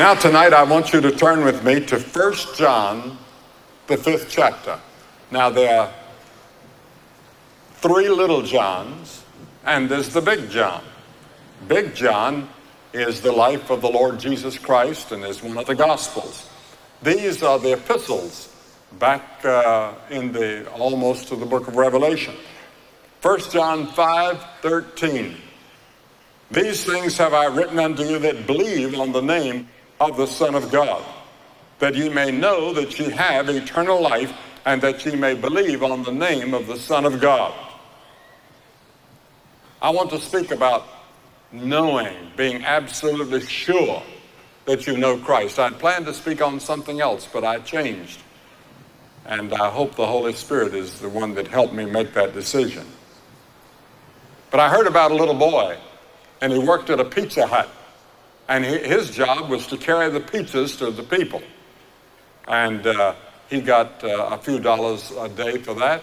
Now, tonight, I want you to turn with me to 1 John, the fifth chapter. Now, there are three little Johns, and there's the big John. Big John is the life of the Lord Jesus Christ and is one of the Gospels. These are the epistles back uh, in the almost to the book of Revelation. 1 John 5 13. These things have I written unto you that believe on the name of the Son of God, that ye may know that ye have eternal life, and that ye may believe on the name of the Son of God. I want to speak about knowing, being absolutely sure that you know Christ. I'd planned to speak on something else, but I changed. And I hope the Holy Spirit is the one that helped me make that decision. But I heard about a little boy, and he worked at a Pizza Hut. And his job was to carry the pizzas to the people. And uh, he got uh, a few dollars a day for that.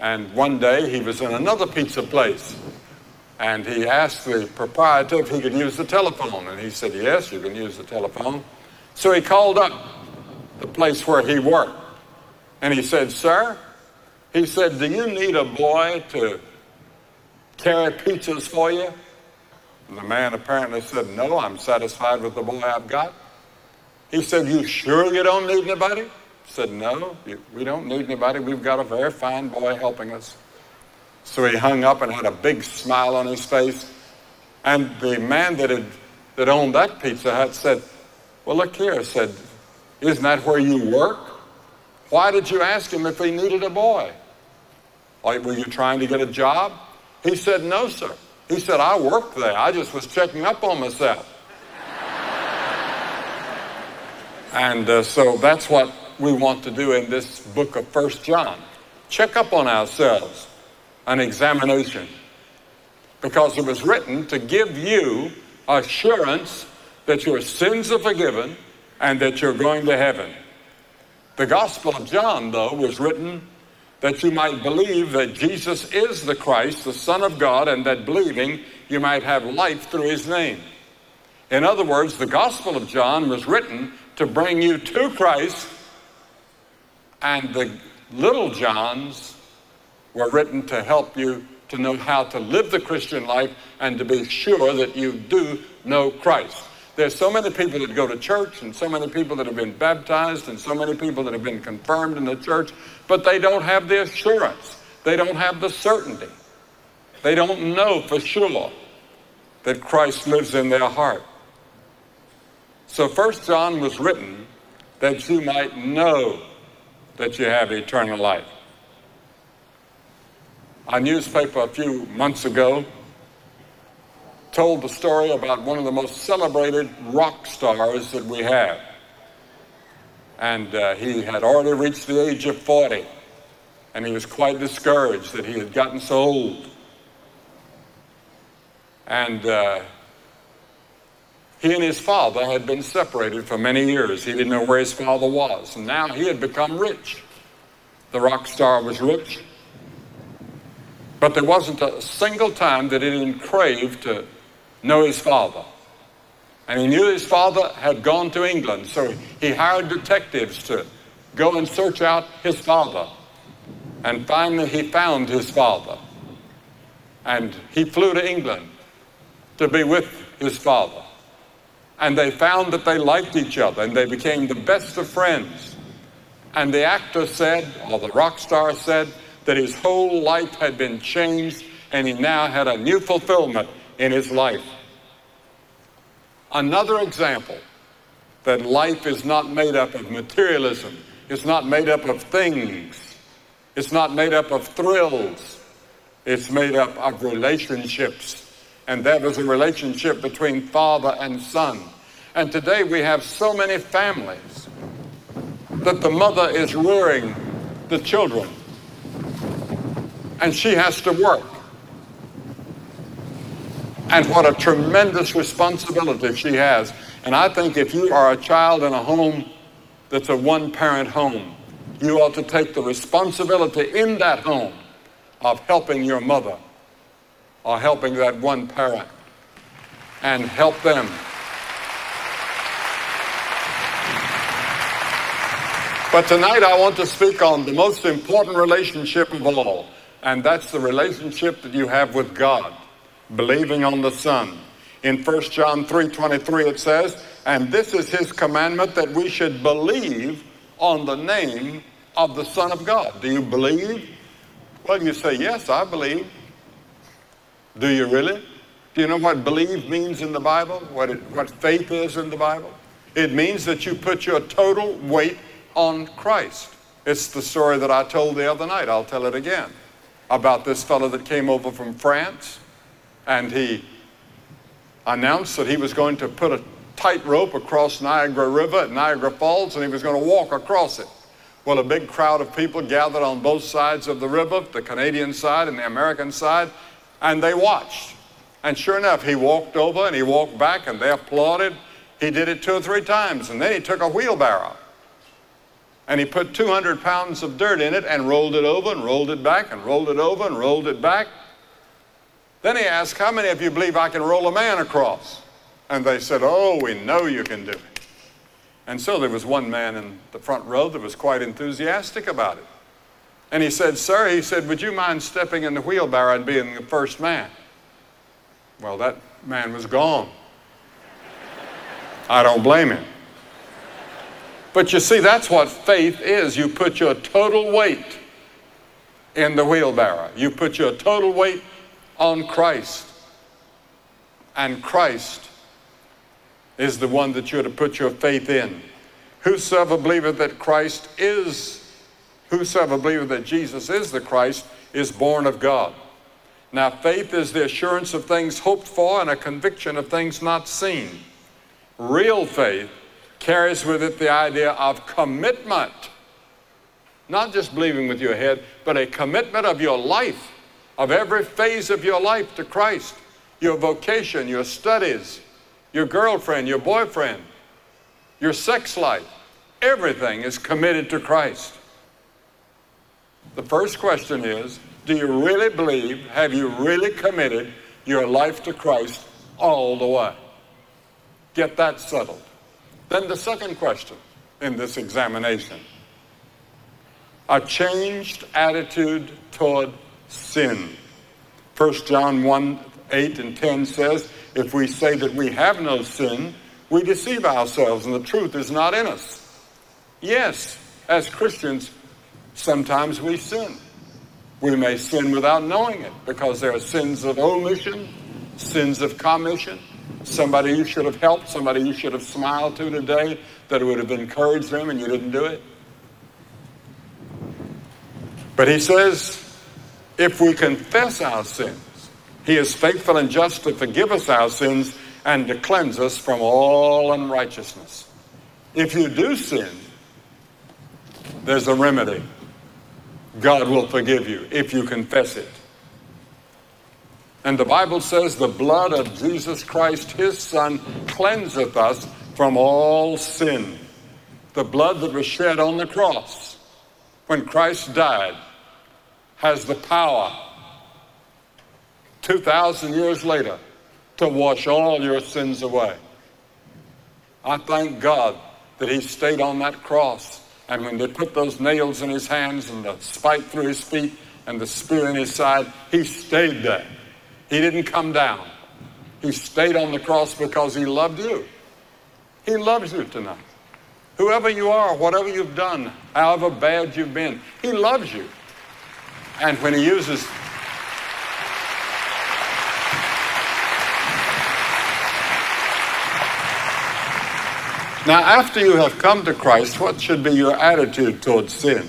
And one day he was in another pizza place and he asked the proprietor if he could use the telephone. And he said, Yes, you can use the telephone. So he called up the place where he worked. And he said, Sir, he said, Do you need a boy to carry pizzas for you? The man apparently said, No, I'm satisfied with the boy I've got. He said, You sure you don't need anybody? Said, No, we don't need anybody. We've got a very fine boy helping us. So he hung up and had a big smile on his face. And the man that had that owned that Pizza Hut said, Well, look here, said, Isn't that where you work? Why did you ask him if he needed a boy? Like, were you trying to get a job? He said, No, sir. He said, I worked there. I just was checking up on myself. and uh, so that's what we want to do in this book of First John. Check up on ourselves an examination because it was written to give you assurance that your sins are forgiven and that you're going to heaven. The Gospel of John, though, was written that you might believe that Jesus is the Christ, the Son of God, and that believing you might have life through his name. In other words, the Gospel of John was written to bring you to Christ, and the little Johns were written to help you to know how to live the Christian life and to be sure that you do know Christ. There's so many people that go to church and so many people that have been baptized and so many people that have been confirmed in the church, but they don't have the assurance. They don't have the certainty. They don't know for sure that Christ lives in their heart. So First John was written that you might know that you have eternal life. A newspaper a few months ago told the story about one of the most celebrated rock stars that we have. And uh, he had already reached the age of 40, and he was quite discouraged that he had gotten so old. And uh, he and his father had been separated for many years. He didn't know where his father was. And now he had become rich. The rock star was rich. But there wasn't a single time that he didn't crave to know his father. And he knew his father had gone to England, so he hired detectives to go and search out his father. And finally, he found his father. And he flew to England to be with his father. And they found that they liked each other and they became the best of friends. And the actor said, or the rock star said, that his whole life had been changed and he now had a new fulfillment in his life. Another example that life is not made up of materialism, it's not made up of things, it's not made up of thrills, it's made up of relationships. And that was a relationship between father and son. And today we have so many families that the mother is rearing the children and she has to work. And what a tremendous responsibility she has. And I think if you are a child in a home that's a one parent home, you ought to take the responsibility in that home of helping your mother or helping that one parent and help them. But tonight I want to speak on the most important relationship of all, and that's the relationship that you have with God believing on the Son. In 1 John 3:23 it says, "And this is his commandment that we should believe on the name of the Son of God." Do you believe? Well, you say, "Yes, I believe." Do you really? Do you know what believe means in the Bible? What, it, what faith is in the Bible? It means that you put your total weight on Christ. It's the story that I told the other night. I'll tell it again about this fellow that came over from France and he announced that he was going to put a tight rope across Niagara River at Niagara Falls and he was going to walk across it. Well, a big crowd of people gathered on both sides of the river, the Canadian side and the American side, and they watched. And sure enough, he walked over and he walked back and they applauded. He did it two or three times and then he took a wheelbarrow and he put 200 pounds of dirt in it and rolled it over and rolled it back and rolled it over and rolled it back. Then he asked, How many of you believe I can roll a man across? And they said, Oh, we know you can do it. And so there was one man in the front row that was quite enthusiastic about it. And he said, Sir, he said, Would you mind stepping in the wheelbarrow and being the first man? Well, that man was gone. I don't blame him. But you see, that's what faith is. You put your total weight in the wheelbarrow, you put your total weight on Christ. And Christ is the one that you're to put your faith in. Whosoever believeth that Christ is, whosoever believeth that Jesus is the Christ, is born of God. Now, faith is the assurance of things hoped for and a conviction of things not seen. Real faith carries with it the idea of commitment. Not just believing with your head, but a commitment of your life, of every phase of your life to Christ. Your vocation, your studies, your girlfriend, your boyfriend, your sex life. Everything is committed to Christ. The first question is Do you really believe, have you really committed your life to Christ all the way? Get that settled. Then the second question in this examination a changed attitude toward sin. 1 John 1 8 and 10 says, If we say that we have no sin, we deceive ourselves and the truth is not in us. Yes, as Christians, sometimes we sin. We may sin without knowing it because there are sins of omission, sins of commission, somebody you should have helped, somebody you should have smiled to today that would have encouraged them and you didn't do it. But he says, if we confess our sins, he is faithful and just to forgive us our sins and to cleanse us from all unrighteousness. If you do sin, there's a remedy. God will forgive you if you confess it. And the Bible says the blood of Jesus Christ, his Son, cleanseth us from all sin. The blood that was shed on the cross when Christ died has the power 2,000 years later to wash all your sins away. I thank God that he stayed on that cross. And when they put those nails in his hands and the spike through his feet and the spear in his side, he stayed there. He didn't come down. He stayed on the cross because he loved you. He loves you tonight. Whoever you are, whatever you've done, however bad you've been, he loves you. And when he uses Now, after you have come to Christ, what should be your attitude towards sin?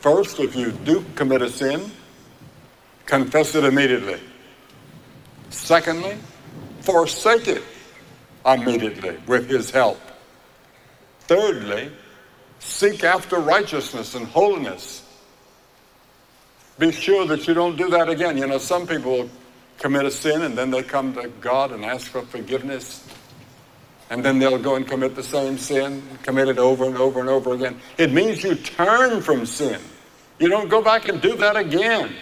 First, if you do commit a sin, confess it immediately. Secondly, forsake it immediately with his help. Thirdly, seek after righteousness and holiness. Be sure that you don't do that again. You know, some people commit a sin and then they come to God and ask for forgiveness. And then they'll go and commit the same sin, commit it over and over and over again. It means you turn from sin. You don't go back and do that again.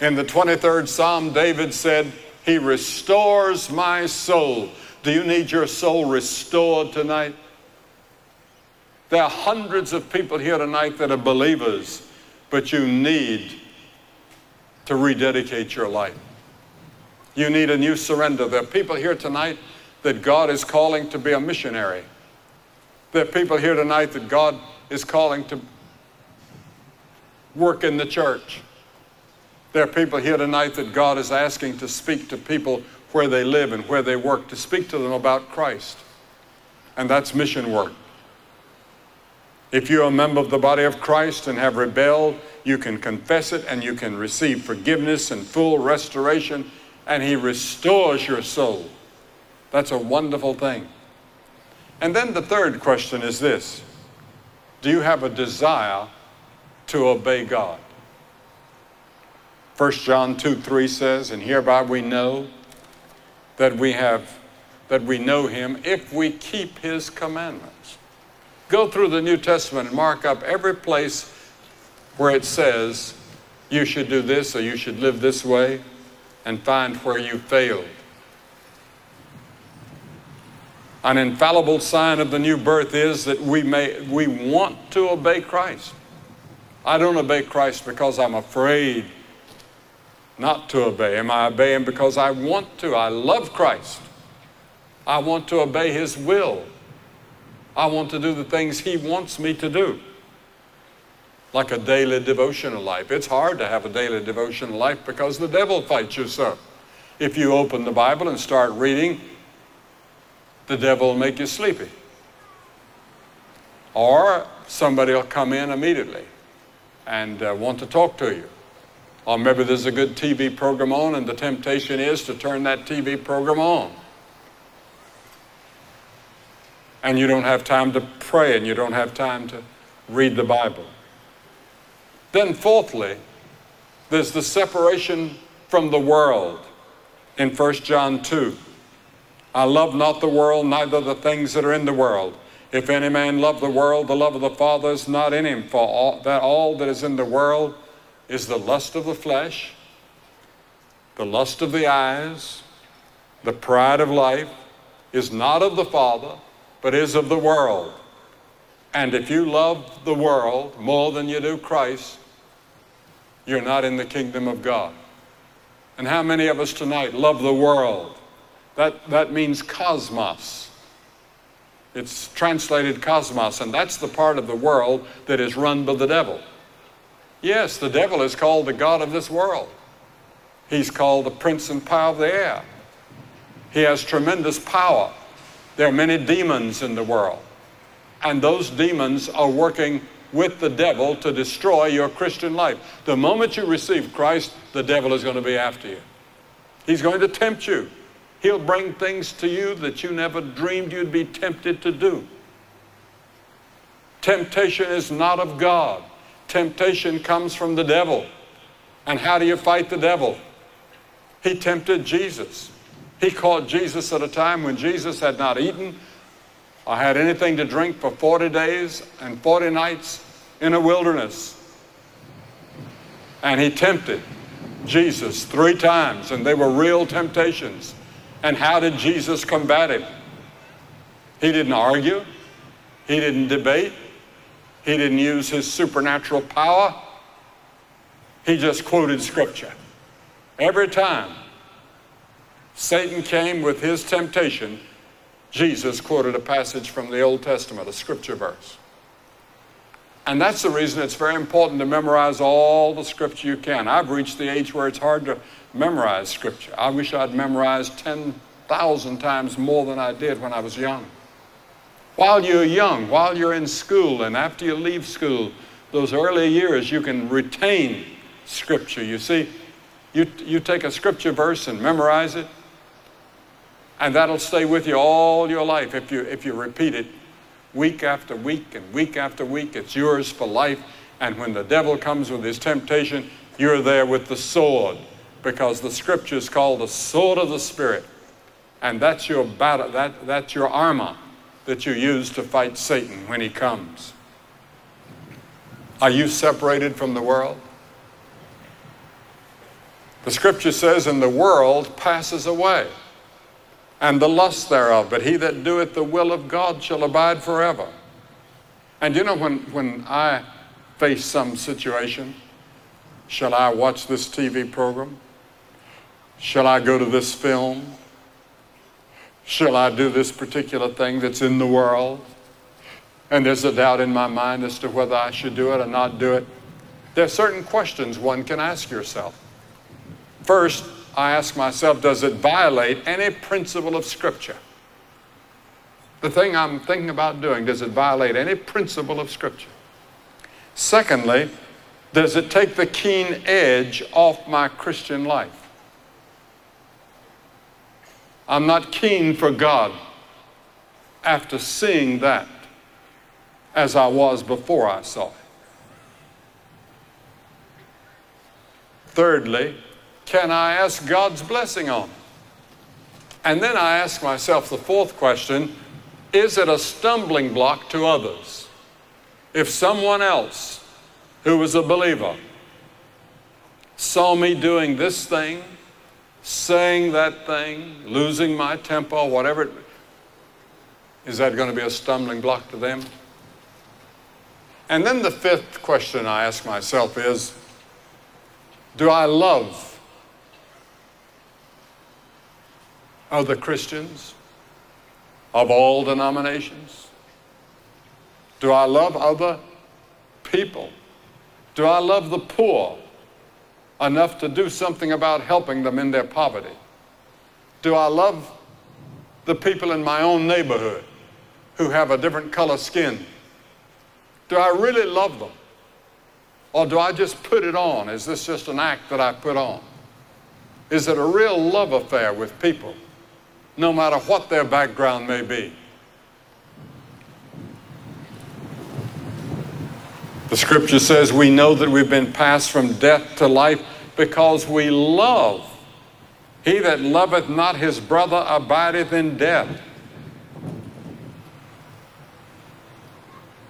In the 23rd Psalm, David said, he restores my soul. Do you need your soul restored tonight? There are hundreds of people here tonight that are believers, but you need to rededicate your life. You need a new surrender. There are people here tonight that God is calling to be a missionary. There are people here tonight that God is calling to work in the church. There are people here tonight that God is asking to speak to people where they live and where they work, to speak to them about Christ. And that's mission work. If you're a member of the body of Christ and have rebelled, you can confess it and you can receive forgiveness and full restoration, and He restores your soul. That's a wonderful thing. And then the third question is this Do you have a desire to obey God? 1 John 2 3 says, And hereby we know that we have that we know him if we keep his commandments. Go through the New Testament and mark up every place where it says you should do this or you should live this way and find where you failed. An infallible sign of the new birth is that we may we want to obey Christ. I don't obey Christ because I'm afraid not to obey him. I obey him because I want to. I love Christ. I want to obey his will. I want to do the things he wants me to do. Like a daily devotional life. It's hard to have a daily devotional life because the devil fights you so. If you open the Bible and start reading, the devil will make you sleepy. Or somebody will come in immediately and uh, want to talk to you. Or maybe there's a good TV program on, and the temptation is to turn that TV program on. And you don't have time to pray, and you don't have time to read the Bible. Then, fourthly, there's the separation from the world in 1 John 2. I love not the world, neither the things that are in the world. If any man love the world, the love of the Father is not in him. For all, that all that is in the world is the lust of the flesh, the lust of the eyes, the pride of life, is not of the Father, but is of the world. And if you love the world more than you do Christ, you're not in the kingdom of God. And how many of us tonight love the world? That, that means cosmos. It's translated cosmos, and that's the part of the world that is run by the devil. Yes, the devil is called the God of this world. He's called the prince and power of the air. He has tremendous power. There are many demons in the world. And those demons are working with the devil to destroy your Christian life. The moment you receive Christ, the devil is going to be after you. He's going to tempt you. He'll bring things to you that you never dreamed you'd be tempted to do. Temptation is not of God. Temptation comes from the devil. And how do you fight the devil? He tempted Jesus. He caught Jesus at a time when Jesus had not eaten or had anything to drink for 40 days and 40 nights in a wilderness. And he tempted Jesus three times, and they were real temptations. And how did Jesus combat him? He didn't argue, he didn't debate, he didn't use his supernatural power. He just quoted scripture. Every time Satan came with his temptation, Jesus quoted a passage from the Old Testament, a scripture verse. And that's the reason it's very important to memorize all the scripture you can. I've reached the age where it's hard to memorize scripture. I wish I'd memorized 10,000 times more than I did when I was young. While you're young, while you're in school, and after you leave school, those early years, you can retain scripture. You see, you, you take a scripture verse and memorize it, and that'll stay with you all your life if you, if you repeat it week after week and week after week. It's yours for life. And when the devil comes with his temptation, you're there with the sword because the scripture is called the sword of the Spirit. And that's your battle, that, that's your armor that you use to fight Satan when he comes. Are you separated from the world? The scripture says, and the world passes away and the lust thereof, but he that doeth the will of God shall abide forever. And you know, when, when I face some situation, shall I watch this TV program? Shall I go to this film? Shall I do this particular thing that's in the world? And there's a doubt in my mind as to whether I should do it or not do it. There are certain questions one can ask yourself. First, I ask myself, does it violate any principle of Scripture? The thing I'm thinking about doing, does it violate any principle of Scripture? Secondly, does it take the keen edge off my Christian life? I'm not keen for God after seeing that as I was before I saw it. Thirdly, can I ask God's blessing on it? And then I ask myself the fourth question is it a stumbling block to others? If someone else who was a believer saw me doing this thing, saying that thing, losing my temper, whatever, is that going to be a stumbling block to them? And then the fifth question I ask myself is Do I love other Christians of all denominations? Do I love other people? Do I love the poor enough to do something about helping them in their poverty? Do I love the people in my own neighborhood who have a different color skin? Do I really love them? Or do I just put it on? Is this just an act that I put on? Is it a real love affair with people, no matter what their background may be? The scripture says we know that we've been passed from death to life because we love. He that loveth not his brother abideth in death.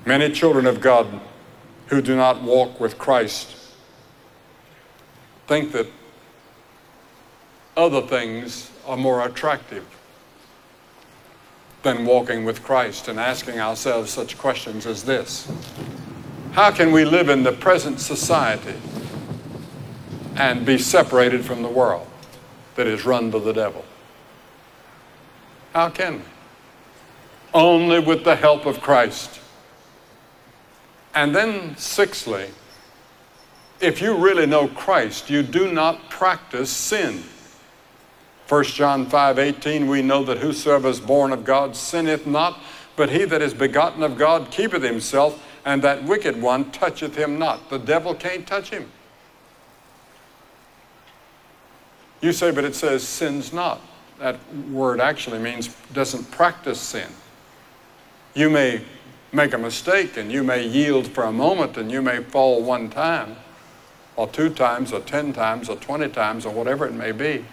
Many children of God who do not walk with Christ think that other things are more attractive than walking with Christ and asking ourselves such questions as this How can we live in the present society and be separated from the world that is run by the devil? How can we? Only with the help of Christ. And then, sixthly, if you really know Christ, you do not practice sin. 1 John 5 18, we know that whosoever is born of God sinneth not, but he that is begotten of God keepeth himself, and that wicked one toucheth him not. The devil can't touch him. You say, but it says sins not. That word actually means doesn't practice sin. You may make a mistake and you may yield for a moment and you may fall one time or two times or ten times or twenty times or whatever it may be.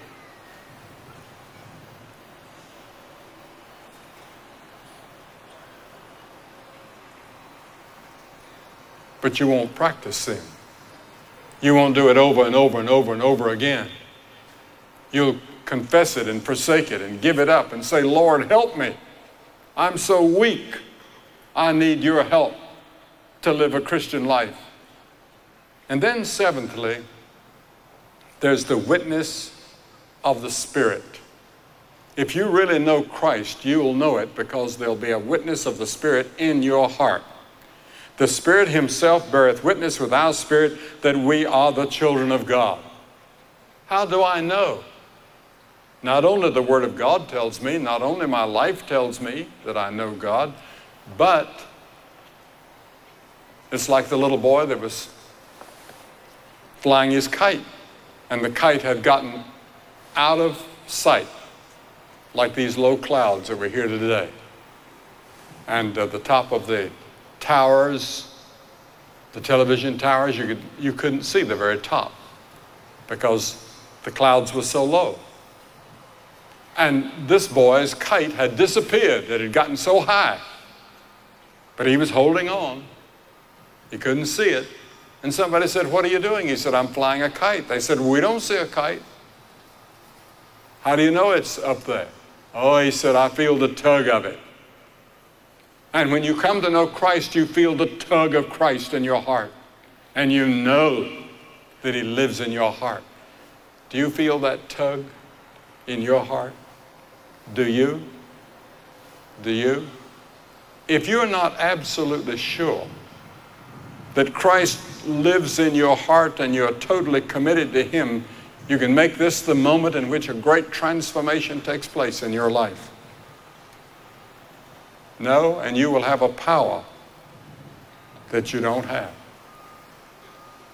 But you won't practice sin. You won't do it over and over and over and over again. You'll confess it and forsake it and give it up and say, Lord, help me. I'm so weak. I need your help to live a Christian life. And then, seventhly, there's the witness of the Spirit. If you really know Christ, you will know it because there'll be a witness of the Spirit in your heart. The Spirit Himself beareth witness with our spirit that we are the children of God. How do I know? Not only the Word of God tells me, not only my life tells me that I know God, but it's like the little boy that was flying his kite, and the kite had gotten out of sight, like these low clouds that we're here today. And at the top of the towers, the television towers, you, could, you couldn't see the very top because the clouds were so low. And this boy's kite had disappeared, it had gotten so high. But he was holding on. He couldn't see it. And somebody said, What are you doing? He said, I'm flying a kite. They said, We don't see a kite. How do you know it's up there? Oh, he said, I feel the tug of it. And when you come to know Christ, you feel the tug of Christ in your heart. And you know that He lives in your heart. Do you feel that tug in your heart? Do you? Do you? If you're not absolutely sure that Christ lives in your heart and you're totally committed to Him, you can make this the moment in which a great transformation takes place in your life. No, and you will have a power that you don't have.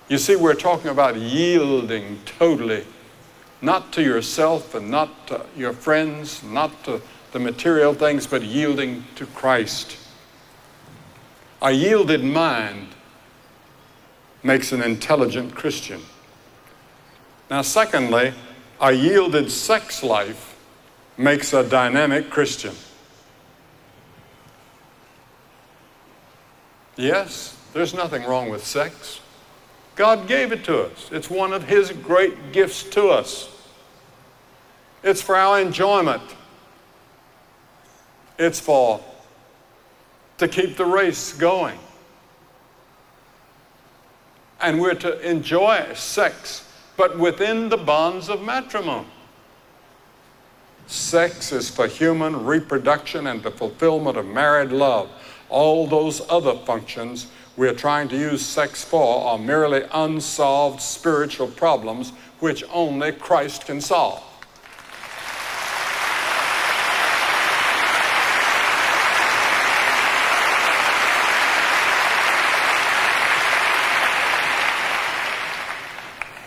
You see, we're talking about yielding totally, not to yourself and not to your friends, not to the material things, but yielding to Christ. A yielded mind makes an intelligent Christian. Now, secondly, a yielded sex life makes a dynamic Christian. Yes, there's nothing wrong with sex. God gave it to us. It's one of His great gifts to us. It's for our enjoyment. It's for to keep the race going. And we're to enjoy sex, but within the bonds of matrimony. Sex is for human reproduction and the fulfillment of married love. All those other functions we are trying to use sex for are merely unsolved spiritual problems which only Christ can solve.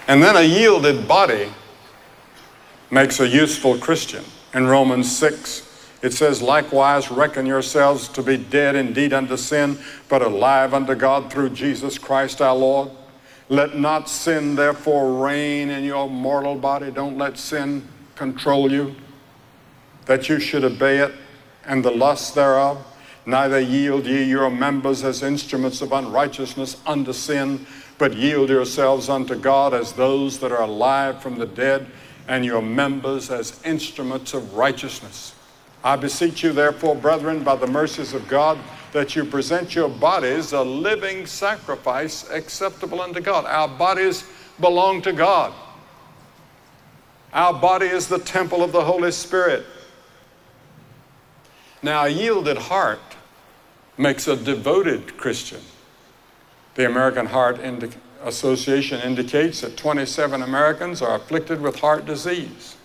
And then a yielded body makes a useful Christian. In Romans 6, it says, Likewise, reckon yourselves to be dead indeed unto sin, but alive unto God through Jesus Christ our Lord. Let not sin therefore reign in your mortal body. Don't let sin control you, that you should obey it and the lust thereof. Neither yield ye your members as instruments of unrighteousness unto sin, but yield yourselves unto God as those that are alive from the dead, and your members as instruments of righteousness. I beseech you, therefore, brethren, by the mercies of God, that you present your bodies a living sacrifice acceptable unto God. Our bodies belong to God. Our body is the temple of the Holy Spirit. Now, a yielded heart makes a devoted Christian. The American Heart Indi- Association indicates that 27 Americans are afflicted with heart disease.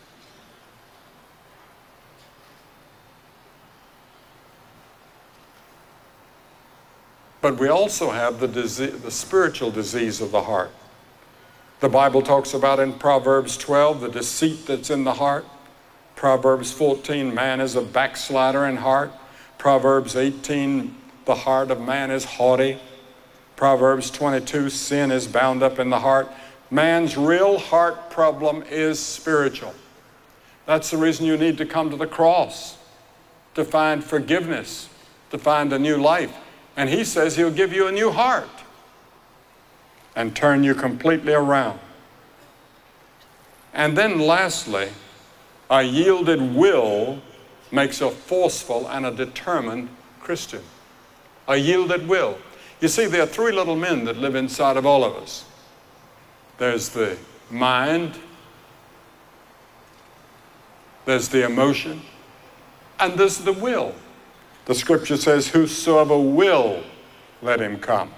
But we also have the, disease, the spiritual disease of the heart. The Bible talks about in Proverbs 12 the deceit that's in the heart. Proverbs 14, man is a backslider in heart. Proverbs 18, the heart of man is haughty. Proverbs 22, sin is bound up in the heart. Man's real heart problem is spiritual. That's the reason you need to come to the cross to find forgiveness, to find a new life. And he says he'll give you a new heart and turn you completely around. And then, lastly, a yielded will makes a forceful and a determined Christian. A yielded will. You see, there are three little men that live inside of all of us there's the mind, there's the emotion, and there's the will. The scripture says, Whosoever will, let him come.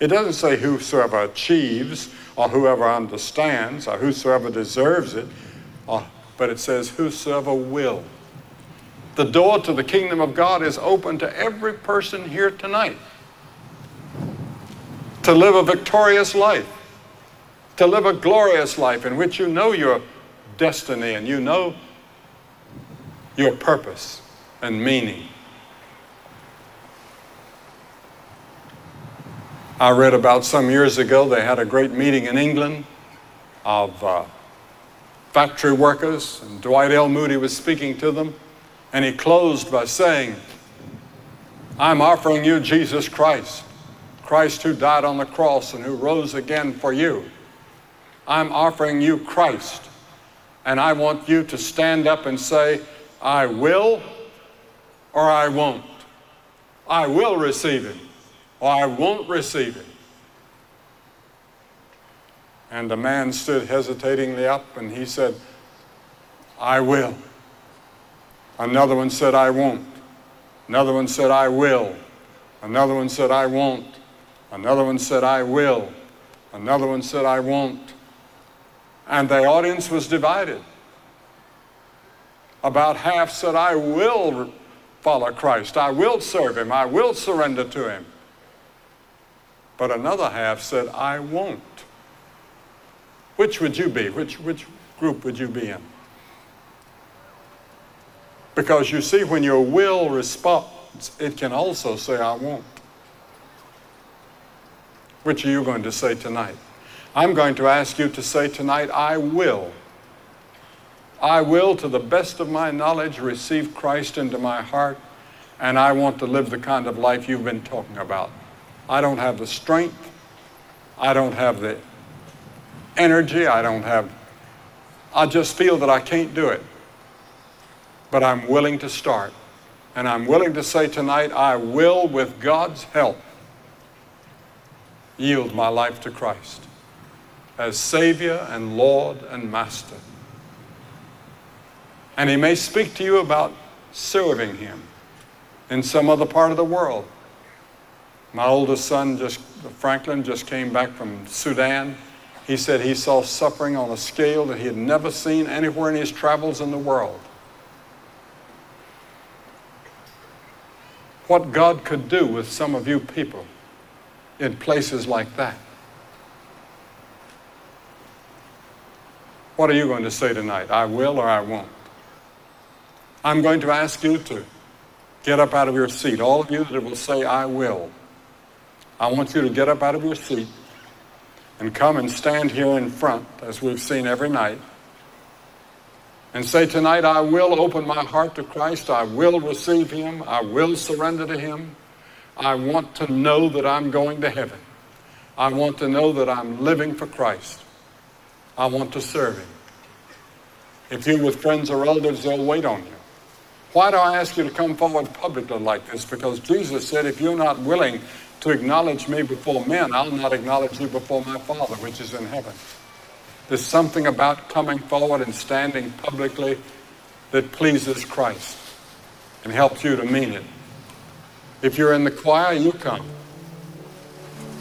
It doesn't say whosoever achieves or whoever understands or whosoever deserves it, or, but it says whosoever will. The door to the kingdom of God is open to every person here tonight to live a victorious life, to live a glorious life in which you know your destiny and you know your purpose and meaning. I read about some years ago they had a great meeting in England of uh, factory workers, and Dwight L. Moody was speaking to them, and he closed by saying, I'm offering you Jesus Christ. Christ who died on the cross and who rose again for you. I'm offering you Christ. And I want you to stand up and say, I will or I won't. I will receive him, or I won't receive it. And the man stood hesitatingly up and he said, I will. Another one said, I won't. Another one said, I will. Another one said, I won't. Another one said, I will. Another one said, I won't. And the audience was divided. About half said, I will follow Christ. I will serve him. I will surrender to him. But another half said, I won't. Which would you be? Which, which group would you be in? Because you see, when your will responds, it can also say, I won't. Which are you going to say tonight? I'm going to ask you to say tonight, I will. I will, to the best of my knowledge, receive Christ into my heart, and I want to live the kind of life you've been talking about. I don't have the strength, I don't have the energy, I don't have, I just feel that I can't do it. But I'm willing to start. And I'm willing to say tonight, I will, with God's help, yield my life to Christ as Savior and Lord and Master. And He may speak to you about serving Him in some other part of the world. My oldest son, just Franklin, just came back from Sudan. He said he saw suffering on a scale that he had never seen anywhere in his travels in the world. What God could do with some of you people in places like that. What are you going to say tonight? I will or I won't? I'm going to ask you to get up out of your seat. All of you that will say, I will. I want you to get up out of your seat and come and stand here in front, as we've seen every night, and say, Tonight I will open my heart to Christ. I will receive Him. I will surrender to Him. I want to know that I'm going to heaven. I want to know that I'm living for Christ. I want to serve Him. If you're with friends or relatives, they'll wait on you. Why do I ask you to come forward publicly like this? Because Jesus said, if you're not willing to acknowledge me before men, I'll not acknowledge you before my Father, which is in heaven. There's something about coming forward and standing publicly that pleases Christ and helps you to mean it. If you're in the choir, you come.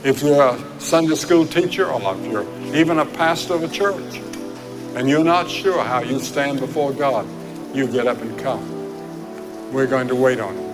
If you're a Sunday school teacher or if you're even a pastor of a church and you're not sure how you stand before God, you get up and come. We're going to wait on you.